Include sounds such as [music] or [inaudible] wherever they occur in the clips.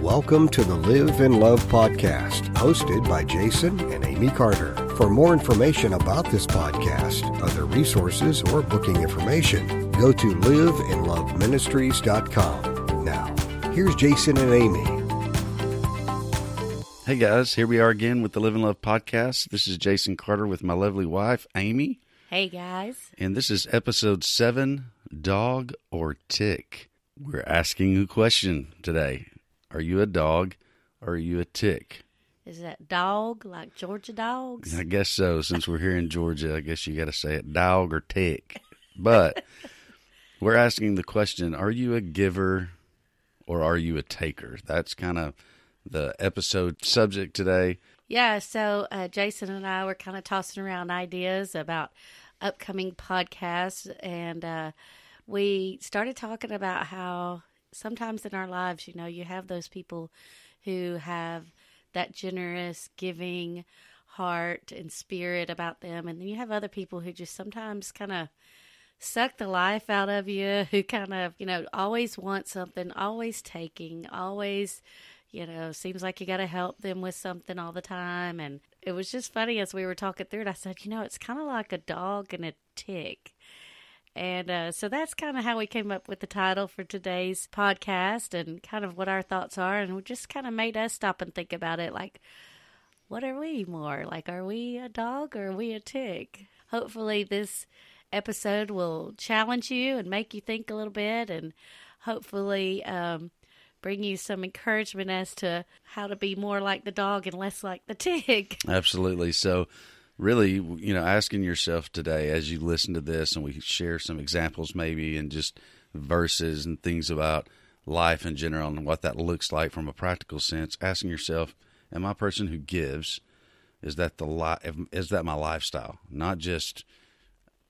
Welcome to the Live and Love podcast, hosted by Jason and Amy Carter. For more information about this podcast, other resources, or booking information, go to liveandloveministries.com. Now, here's Jason and Amy. Hey guys, here we are again with the Live and Love podcast. This is Jason Carter with my lovely wife, Amy. Hey guys. And this is episode seven Dog or Tick. We're asking a question today. Are you a dog or are you a tick? Is that dog like Georgia dogs? I guess so. Since we're here in Georgia, I guess you got to say it dog or tick. But [laughs] we're asking the question Are you a giver or are you a taker? That's kind of the episode subject today. Yeah, so uh, Jason and I were kind of tossing around ideas about upcoming podcasts, and uh, we started talking about how sometimes in our lives, you know, you have those people who have that generous, giving heart and spirit about them. And then you have other people who just sometimes kind of suck the life out of you, who kind of, you know, always want something, always taking, always, you know, seems like you got to help them with something all the time. And it was just funny as we were talking through it. I said, you know, it's kind of like a dog and a tick. And uh, so that's kind of how we came up with the title for today's podcast and kind of what our thoughts are. And just kind of made us stop and think about it like, what are we more? Like, are we a dog or are we a tick? Hopefully, this episode will challenge you and make you think a little bit and hopefully um, bring you some encouragement as to how to be more like the dog and less like the [laughs] tick. Absolutely. So, really, you know, asking yourself today as you listen to this and we share some examples maybe and just verses and things about life in general and what that looks like from a practical sense, asking yourself, am I a person who gives? Is that the li- is that my lifestyle? Not just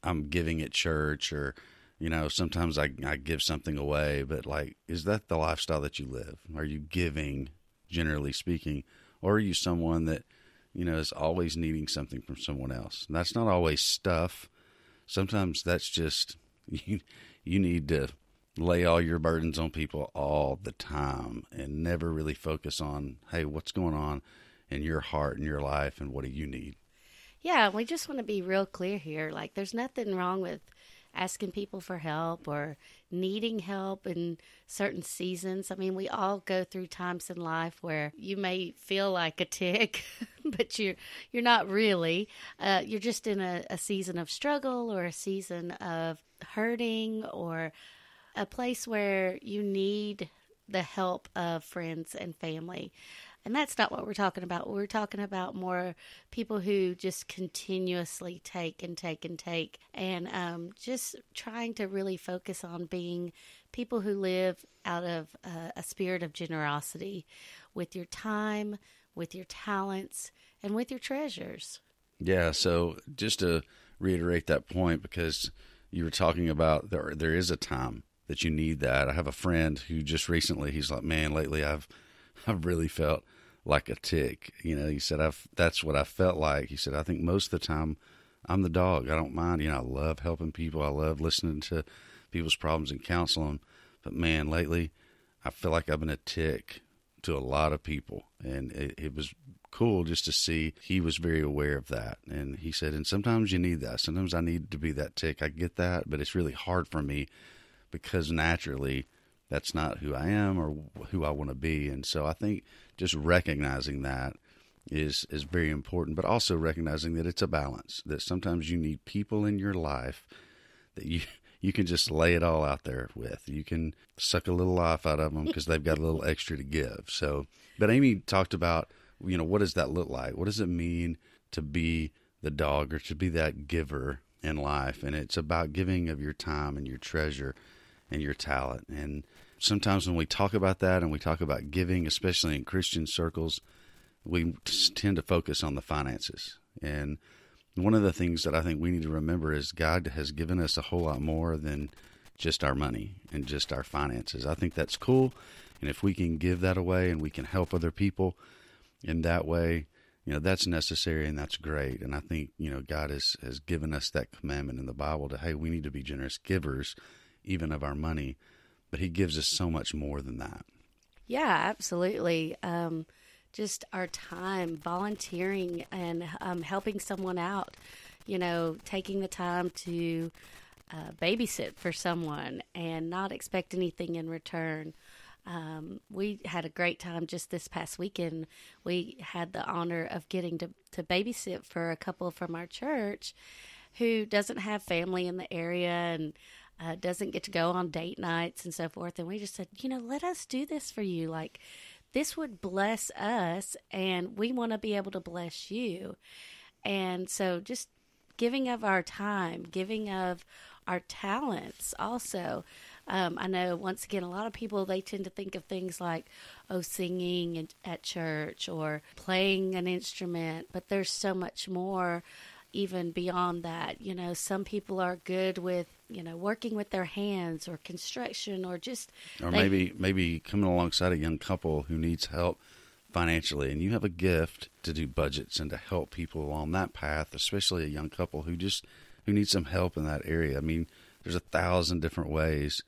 I'm giving at church or you know, sometimes I, I give something away, but like, is that the lifestyle that you live? Are you giving, generally speaking, or are you someone that you know, is always needing something from someone else. And that's not always stuff. Sometimes that's just [laughs] you you need to lay all your burdens on people all the time and never really focus on, hey, what's going on in your heart and your life and what do you need? Yeah, we just want to be real clear here. Like there's nothing wrong with asking people for help or needing help in certain seasons. I mean, we all go through times in life where you may feel like a tick, [laughs] but you're you're not really. Uh, you're just in a, a season of struggle or a season of hurting or a place where you need the help of friends and family. And that's not what we're talking about. We're talking about more people who just continuously take and take and take, and um, just trying to really focus on being people who live out of uh, a spirit of generosity with your time, with your talents, and with your treasures. Yeah. So just to reiterate that point, because you were talking about there, there is a time that you need that. I have a friend who just recently, he's like, man, lately I've [laughs] I've really felt like a tick. You know, he said, I've, that's what I felt like. He said, I think most of the time I'm the dog. I don't mind. You know, I love helping people. I love listening to people's problems and counseling. But man, lately I feel like I've been a tick to a lot of people. And it, it was cool just to see he was very aware of that. And he said, and sometimes you need that. Sometimes I need to be that tick. I get that, but it's really hard for me because naturally – that's not who I am or who I want to be. And so I think just recognizing that is is very important, but also recognizing that it's a balance. That sometimes you need people in your life that you [laughs] you can just lay it all out there with. You can suck a little life out of them because they've got a little extra to give. So, but Amy talked about you know what does that look like? What does it mean to be the dog or to be that giver in life? And it's about giving of your time and your treasure and your talent. And sometimes when we talk about that and we talk about giving, especially in Christian circles, we tend to focus on the finances. And one of the things that I think we need to remember is God has given us a whole lot more than just our money and just our finances. I think that's cool. And if we can give that away and we can help other people in that way, you know, that's necessary and that's great. And I think, you know, God has, has given us that commandment in the Bible to, hey, we need to be generous givers even of our money, but He gives us so much more than that. Yeah, absolutely. Um, just our time volunteering and um, helping someone out. You know, taking the time to uh, babysit for someone and not expect anything in return. Um, we had a great time just this past weekend. We had the honor of getting to, to babysit for a couple from our church who doesn't have family in the area and uh, doesn't get to go on date nights and so forth. And we just said, you know, let us do this for you. Like, this would bless us, and we want to be able to bless you. And so, just giving of our time, giving of our talents also. Um, I know once again, a lot of people they tend to think of things like, oh, singing at church or playing an instrument, but there's so much more even beyond that. You know, some people are good with you know working with their hands or construction or just or they, maybe maybe coming alongside a young couple who needs help financially. And you have a gift to do budgets and to help people along that path especially a young couple who just who needs some help in that area. I mean there's a thousand different ways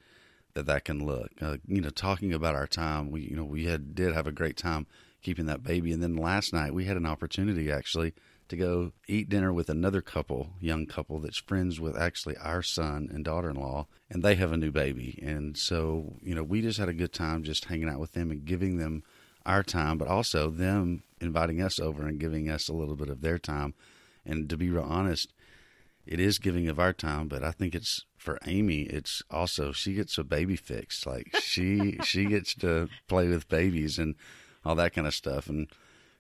that that can look. Uh, you know talking about our time we you know we had did have a great time keeping that baby. And then last night we had an opportunity actually to go eat dinner with another couple, young couple that's friends with actually our son and daughter in law, and they have a new baby. And so, you know, we just had a good time just hanging out with them and giving them our time, but also them inviting us over and giving us a little bit of their time. And to be real honest, it is giving of our time, but I think it's for Amy, it's also she gets a baby fix. Like she [laughs] she gets to play with babies and all that kind of stuff and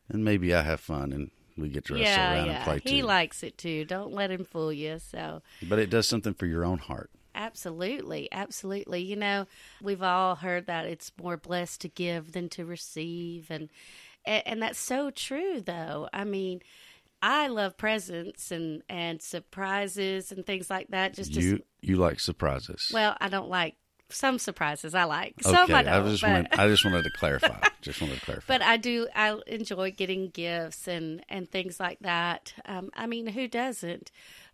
and maybe I have fun and we get wrestle yeah, around yeah. and play too. He likes it too. Don't let him fool you. So, but it does something for your own heart. Absolutely, absolutely. You know, we've all heard that it's more blessed to give than to receive, and and that's so true. Though, I mean, I love presents and and surprises and things like that. Just you to, you like surprises. Well, I don't like some surprises I like. Some okay, I don't. I just but, wanted, I just wanted to [laughs] clarify. just wanted to clarify. But I do. I enjoy getting gifts and and things like that. Um, I mean, who doesn't?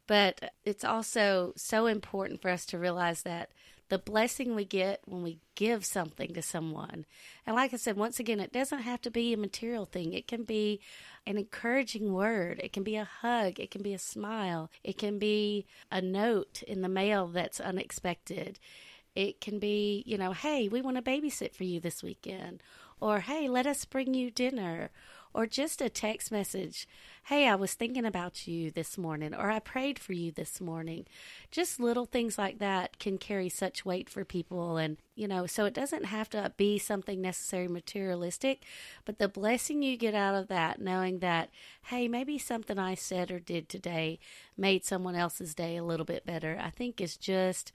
But it's also so important for us to realize that the blessing we get when we give something to someone. And like I said, once again, it doesn't have to be a material thing. It can be an encouraging word. It can be a hug. It can be a smile. It can be a note in the mail that's unexpected. It can be, you know, hey, we want to babysit for you this weekend. Or, hey, let us bring you dinner. Or just a text message, hey, I was thinking about you this morning. Or I prayed for you this morning. Just little things like that can carry such weight for people. And, you know, so it doesn't have to be something necessarily materialistic, but the blessing you get out of that, knowing that, hey, maybe something I said or did today made someone else's day a little bit better, I think is just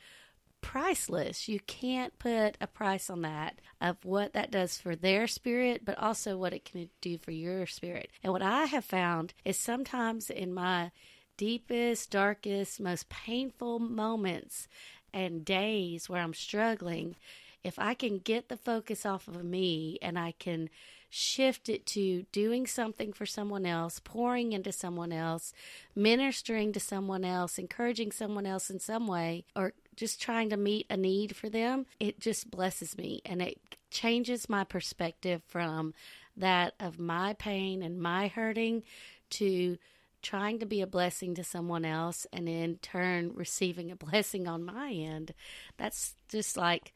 priceless. You can't put a price on that of what that does for their spirit, but also what it can do for your spirit. And what I have found is sometimes in my deepest, darkest, most painful moments and days where I'm struggling, if I can get the focus off of me and I can shift it to doing something for someone else, pouring into someone else, ministering to someone else, encouraging someone else in some way, or just trying to meet a need for them, it just blesses me and it changes my perspective from that of my pain and my hurting to trying to be a blessing to someone else and in turn receiving a [laughs] blessing on my end. That's just like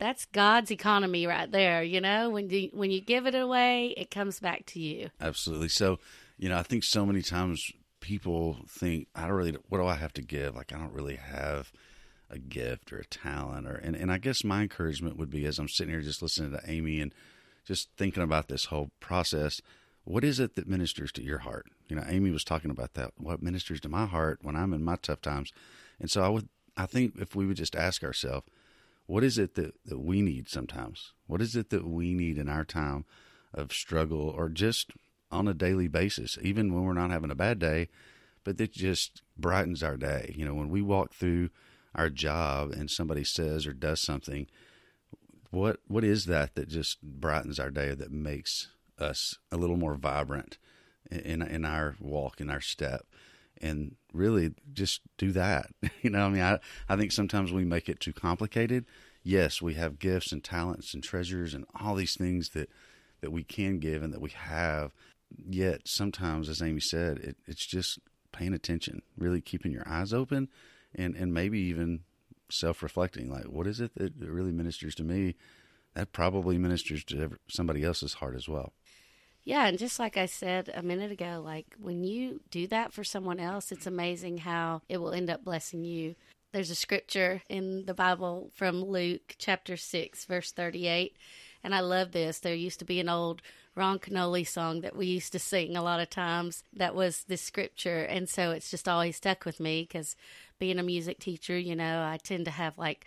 that's God's economy right there, you know? When you when you give it away, it comes back to you. Absolutely. So, you know, I think so many times people think I don't really what do I have to give? Like I don't really have a gift or a talent or and, and I guess my encouragement would be as I'm sitting here just listening to Amy and just thinking about this whole process, what is it that ministers to your heart? You know, Amy was talking about that. What ministers to my heart when I'm in my tough times? And so I would I think if we would just ask ourselves, what is it that, that we need sometimes? What is it that we need in our time of struggle or just on a daily basis, even when we're not having a bad day, but that just brightens our day. You know, when we walk through our job and somebody says or does something, what what is that that just brightens our day that makes us a little more vibrant in in our walk in our step and really just do that [laughs] you know i mean i i think sometimes we make it too complicated yes, we have gifts and talents and treasures and all these things that that we can give and that we have. Yet sometimes, as Amy said, it, it's just paying attention, really keeping your eyes open, and and maybe even self reflecting. Like, what is it that really ministers to me? That probably ministers to somebody else's heart as well. Yeah, and just like I said a minute ago, like when you do that for someone else, it's amazing how it will end up blessing you. There's a scripture in the Bible from Luke chapter 6, verse 38. And I love this. There used to be an old Ron Kenoly song that we used to sing a lot of times that was this scripture. And so it's just always stuck with me because being a music teacher, you know, I tend to have like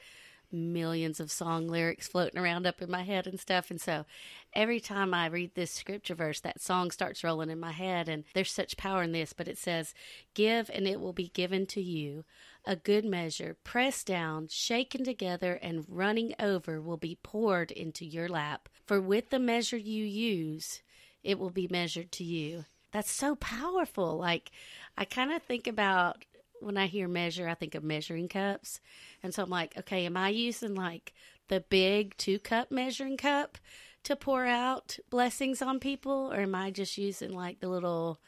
millions of song lyrics floating around up in my head and stuff. And so every time I read this scripture verse, that song starts rolling in my head. And there's such power in this, but it says, Give and it will be given to you. A good measure, pressed down, shaken together, and running over will be poured into your lap. For with the measure you use, it will be measured to you. That's so powerful. Like, I kind of think about when I hear measure, I think of measuring cups. And so I'm like, okay, am I using like the big two cup measuring cup to pour out blessings on people? Or am I just using like the little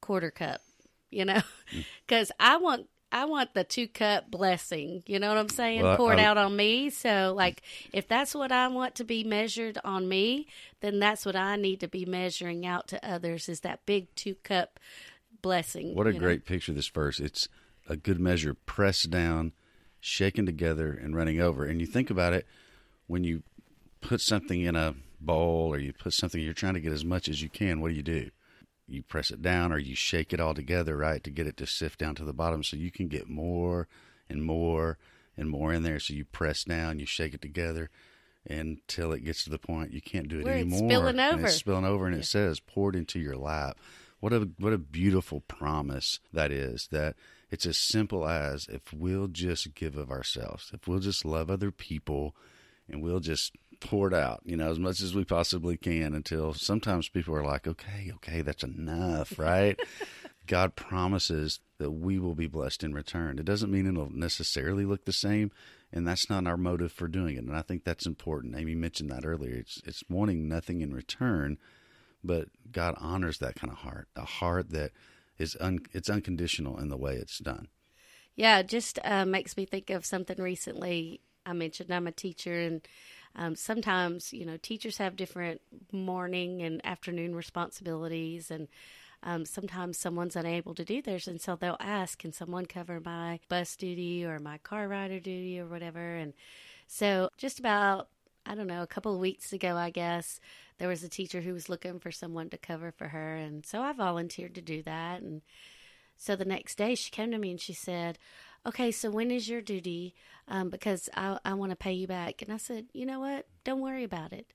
quarter cup, you know? Mm. [laughs] Because I want. I want the two cup blessing, you know what I'm saying? Well, Poured I- out on me. So, like, if that's what I want to be measured on me, then that's what I need to be measuring out to others is that big two cup blessing. What a know? great picture this verse. It's a good measure pressed down, shaken together, and running over. And you think about it when you put something in a bowl or you put something, you're trying to get as much as you can. What do you do? You press it down or you shake it all together, right, to get it to sift down to the bottom so you can get more and more and more in there. So you press down, you shake it together until it gets to the point you can't do it Where it's anymore. spilling and over. it's spilling over, and it says poured into your lap. What a what a beautiful promise that is. That it's as simple as if we'll just give of ourselves, if we'll just love other people, and we'll just pour it out, you know, as much as we possibly can. Until sometimes people are like, okay, okay, that's enough, right? [laughs] God promises that we will be blessed in return. It doesn't mean it'll necessarily look the same, and that's not our motive for doing it. And I think that's important. Amy mentioned that earlier. It's it's wanting nothing in return, but God honors that kind of heart, a heart that is un, it's unconditional in the way it's done. Yeah, it just uh, makes me think of something recently. I mentioned I'm a teacher, and um, sometimes, you know, teachers have different morning and afternoon responsibilities, and um, sometimes someone's unable to do theirs, and so they'll ask, "Can someone cover my bus duty or my car rider duty or whatever?" And so, just about I don't know, a couple of weeks ago, I guess, there was a teacher who was looking for someone to cover for her. And so I volunteered to do that. And so the next day she came to me and she said, Okay, so when is your duty? Um, because I, I want to pay you back. And I said, You know what? Don't worry about it.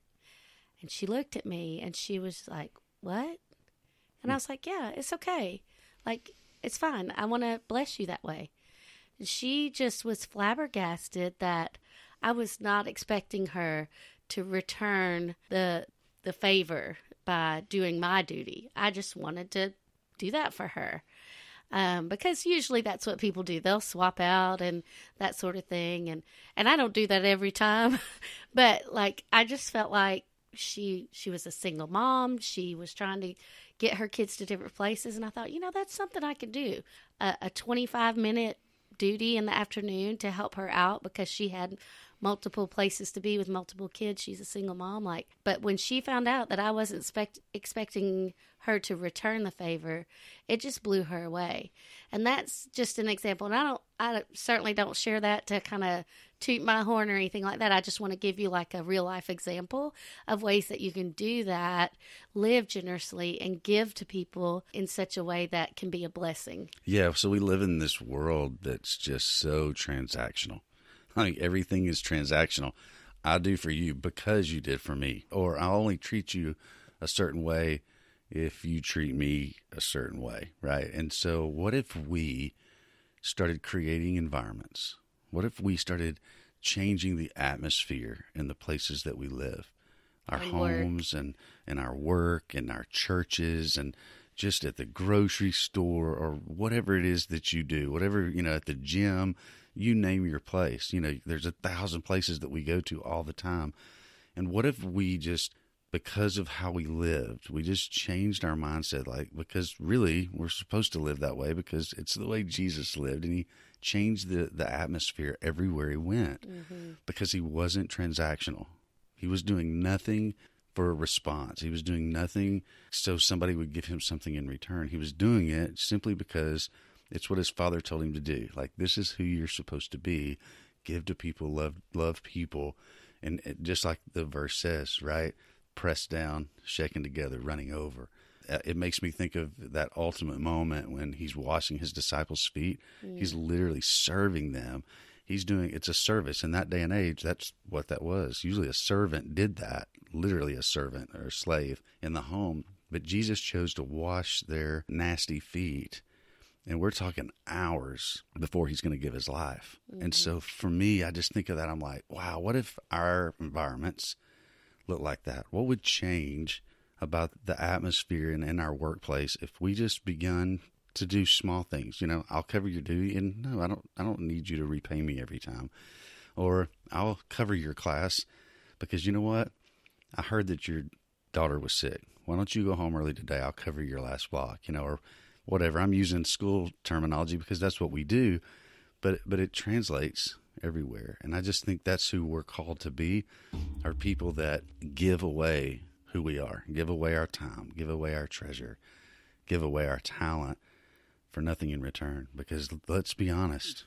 And she looked at me and she was like, What? And I was like, Yeah, it's okay. Like, it's fine. I want to bless you that way. And she just was flabbergasted that I was not expecting her to return the the favor by doing my duty. I just wanted to do that for her. Um, because usually that's what people do. They'll swap out and that sort of thing. And, and I don't do that every time, [laughs] but like, I just felt like she, she was a single mom. She was trying to get her kids to different places. And I thought, you know, that's something I could do. A, a 25 minute duty in the afternoon to help her out because she had multiple places to be with multiple kids. She's a single mom. Like, but when she found out that I wasn't expect, expecting her to return the favor, it just blew her away. And that's just an example. And I don't, I certainly don't share that to kind of toot my horn or anything like that. I just want to give you like a real life example of ways that you can do that, live generously, and give to people in such a way that can be a blessing. Yeah, so we live in this world that's just so transactional. Like everything is transactional. I do for you because you did for me, or I only treat you a certain way if you treat me a certain way, right? And so, what if we started creating environments? What if we started changing the atmosphere in the places that we live? Our And work. homes and, and our work and our churches and just at the grocery store or whatever it is that you do, whatever, you know, at the gym, You name your place. You know, there's a thousand places that we go to all the time. And what if we just because of how we lived, we just changed our mindset like because really we're supposed to live that way because it's the way Jesus lived and he changed the the atmosphere everywhere he went mm-hmm. because he wasn't transactional. He was doing nothing for a response. He was doing nothing so somebody would give him something in return. He was doing it simply because it's what his father told him to do. Like this is who you're supposed to be. Give to people, love love people, and it, just like the verse says, right? Pressed down, shaken together, running over. Uh, it makes me think of that ultimate moment when he's washing his disciples' feet. Mm. He's literally serving them. He's doing it's a service in that day and age. That's what that was. Usually, a servant did that, literally a servant or a slave in the home. But Jesus chose to wash their nasty feet and we're talking hours before he's going to give his life. Mm-hmm. And so for me, I just think of that. I'm like, wow, what if our environments look like that? What would change about the atmosphere and in our workplace if we just begun to do small things? You know, I'll cover your duty, and no, I don't. I don't need you to repay me every time, or I'll cover your class because you know what? I heard that your daughter was sick. Why don't you go home early today? I'll cover your last block. You know, or whatever. I'm using school terminology because that's what we do, but but it translates everywhere. And I just think that's who we're called to be, are people that give away who we are, give away our time, give away our treasure, give away our talent for nothing in return. Because let's be honest,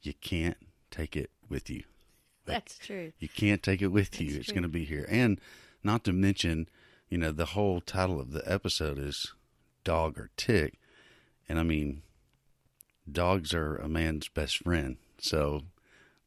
you can't take it with you. That's true. You can't take it with you. That's it's going to be here. And not to mention, you know, the whole title of the episode is dog or tick. And I mean, dogs are a man's best friend. So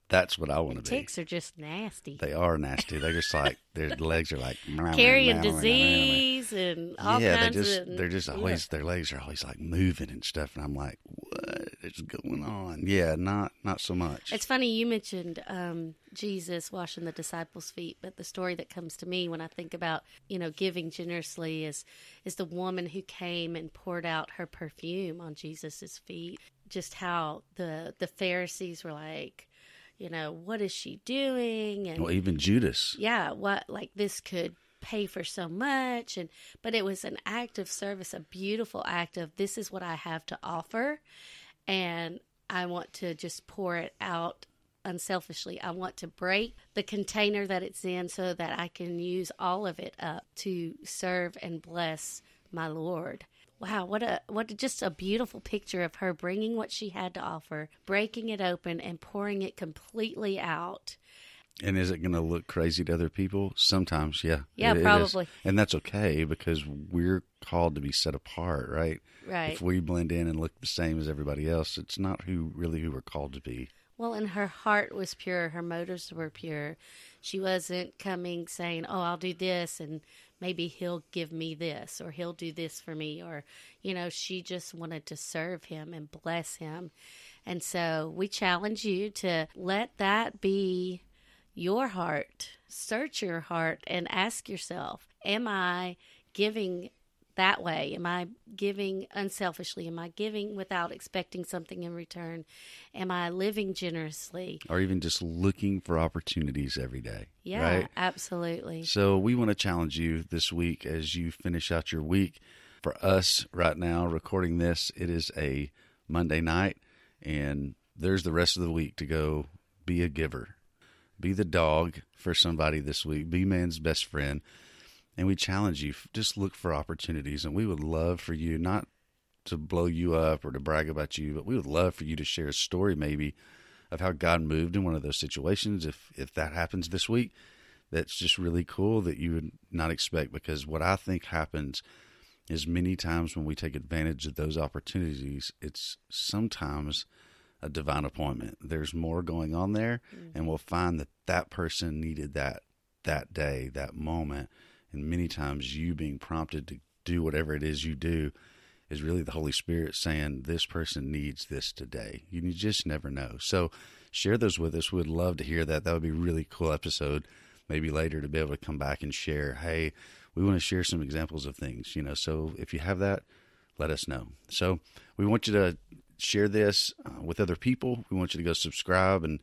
that's what I want to be. Ticks are just nasty. They are nasty. They're just like their [laughs] legs are like carrying disease and all kinds of yeah. They just of, they're just always their legs are always like moving and stuff. And I'm like, what is going on? Yeah, not not so much. It's funny you mentioned um, Jesus washing the disciples' feet, but the story that comes to me when I think about you know giving generously is is the woman who came and poured out her perfume on Jesus's feet. Just how the the Pharisees were like you know, what is she doing? And well, even Judas. Yeah, what like this could pay for so much and but it was an act of service, a beautiful act of this is what I have to offer and I want to just pour it out unselfishly. I want to break the container that it's in so that I can use all of it up to serve and bless my Lord wow, what a what a, just a beautiful picture of her bringing what she had to offer, breaking it open and pouring it completely out. And is it going to look crazy to other people? Sometimes, yeah. Yeah, it, probably. It and that's okay because we're called to be set apart, right? Right. If we blend in and look the same as everybody else, it's not who really who we're called to be. Well, and her heart was pure, her motives were pure. She wasn't coming saying, "Oh, I'll do this and maybe he'll give me this or he'll do this for me or you know she just wanted to serve him and bless him. And so we challenge you to let that be your heart. Search your heart and ask yourself am i giving that way? Am I giving unselfishly? Am I giving without expecting something in return? Am I living generously? Or even just looking for opportunities every day? Yeah, right? absolutely. So we want to challenge you this week as you finish out your week. For us right now, recording this, it is a Monday night, and there's the rest of the week to go be a giver. Be the dog for somebody this week. Be man's best friend and we challenge you just look for opportunities and we would love for you not to blow you up or to brag about you but we would love for you to share a story maybe of how god moved in one of those situations if if that happens this week that's just really cool that you would not expect because what i think happens is many times when we take advantage of those opportunities it's sometimes a divine appointment there's more going on there mm-hmm. and we'll find that that person needed that that day that moment and many times you being prompted to do whatever it is you do is really the Holy Spirit saying, This person needs this today. You just never know. So share those with us. We'd love to hear that. That would be a really cool episode, maybe later to be able to come back and share, Hey, we want to share some examples of things, you know. So if you have that, let us know. So we want you to share this uh, with other people. We want you to go subscribe and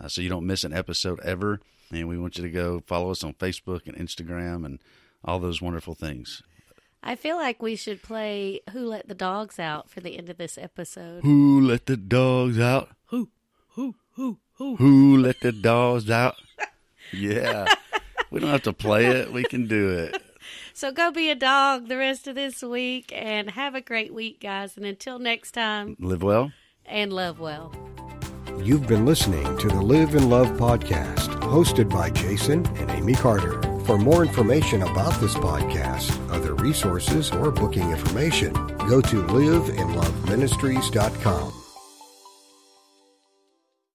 uh, so you don't miss an episode ever. And we want you to go follow us on Facebook and Instagram and all those wonderful things. I feel like we should play Who Let the Dogs Out for the end of this episode. Who let the dogs out? Who, who, who, who? Who let the dogs out? Yeah. we don't have to play it. We can do it. [laughs] So go be a dog the rest of this week and have a great week, guys. And until next time, Live well. and love well. You've been listening to the Live and Love podcast, hosted by Jason and Amy Carter. For more information about this podcast, other resources, or booking information, go to liveandloveministries.com.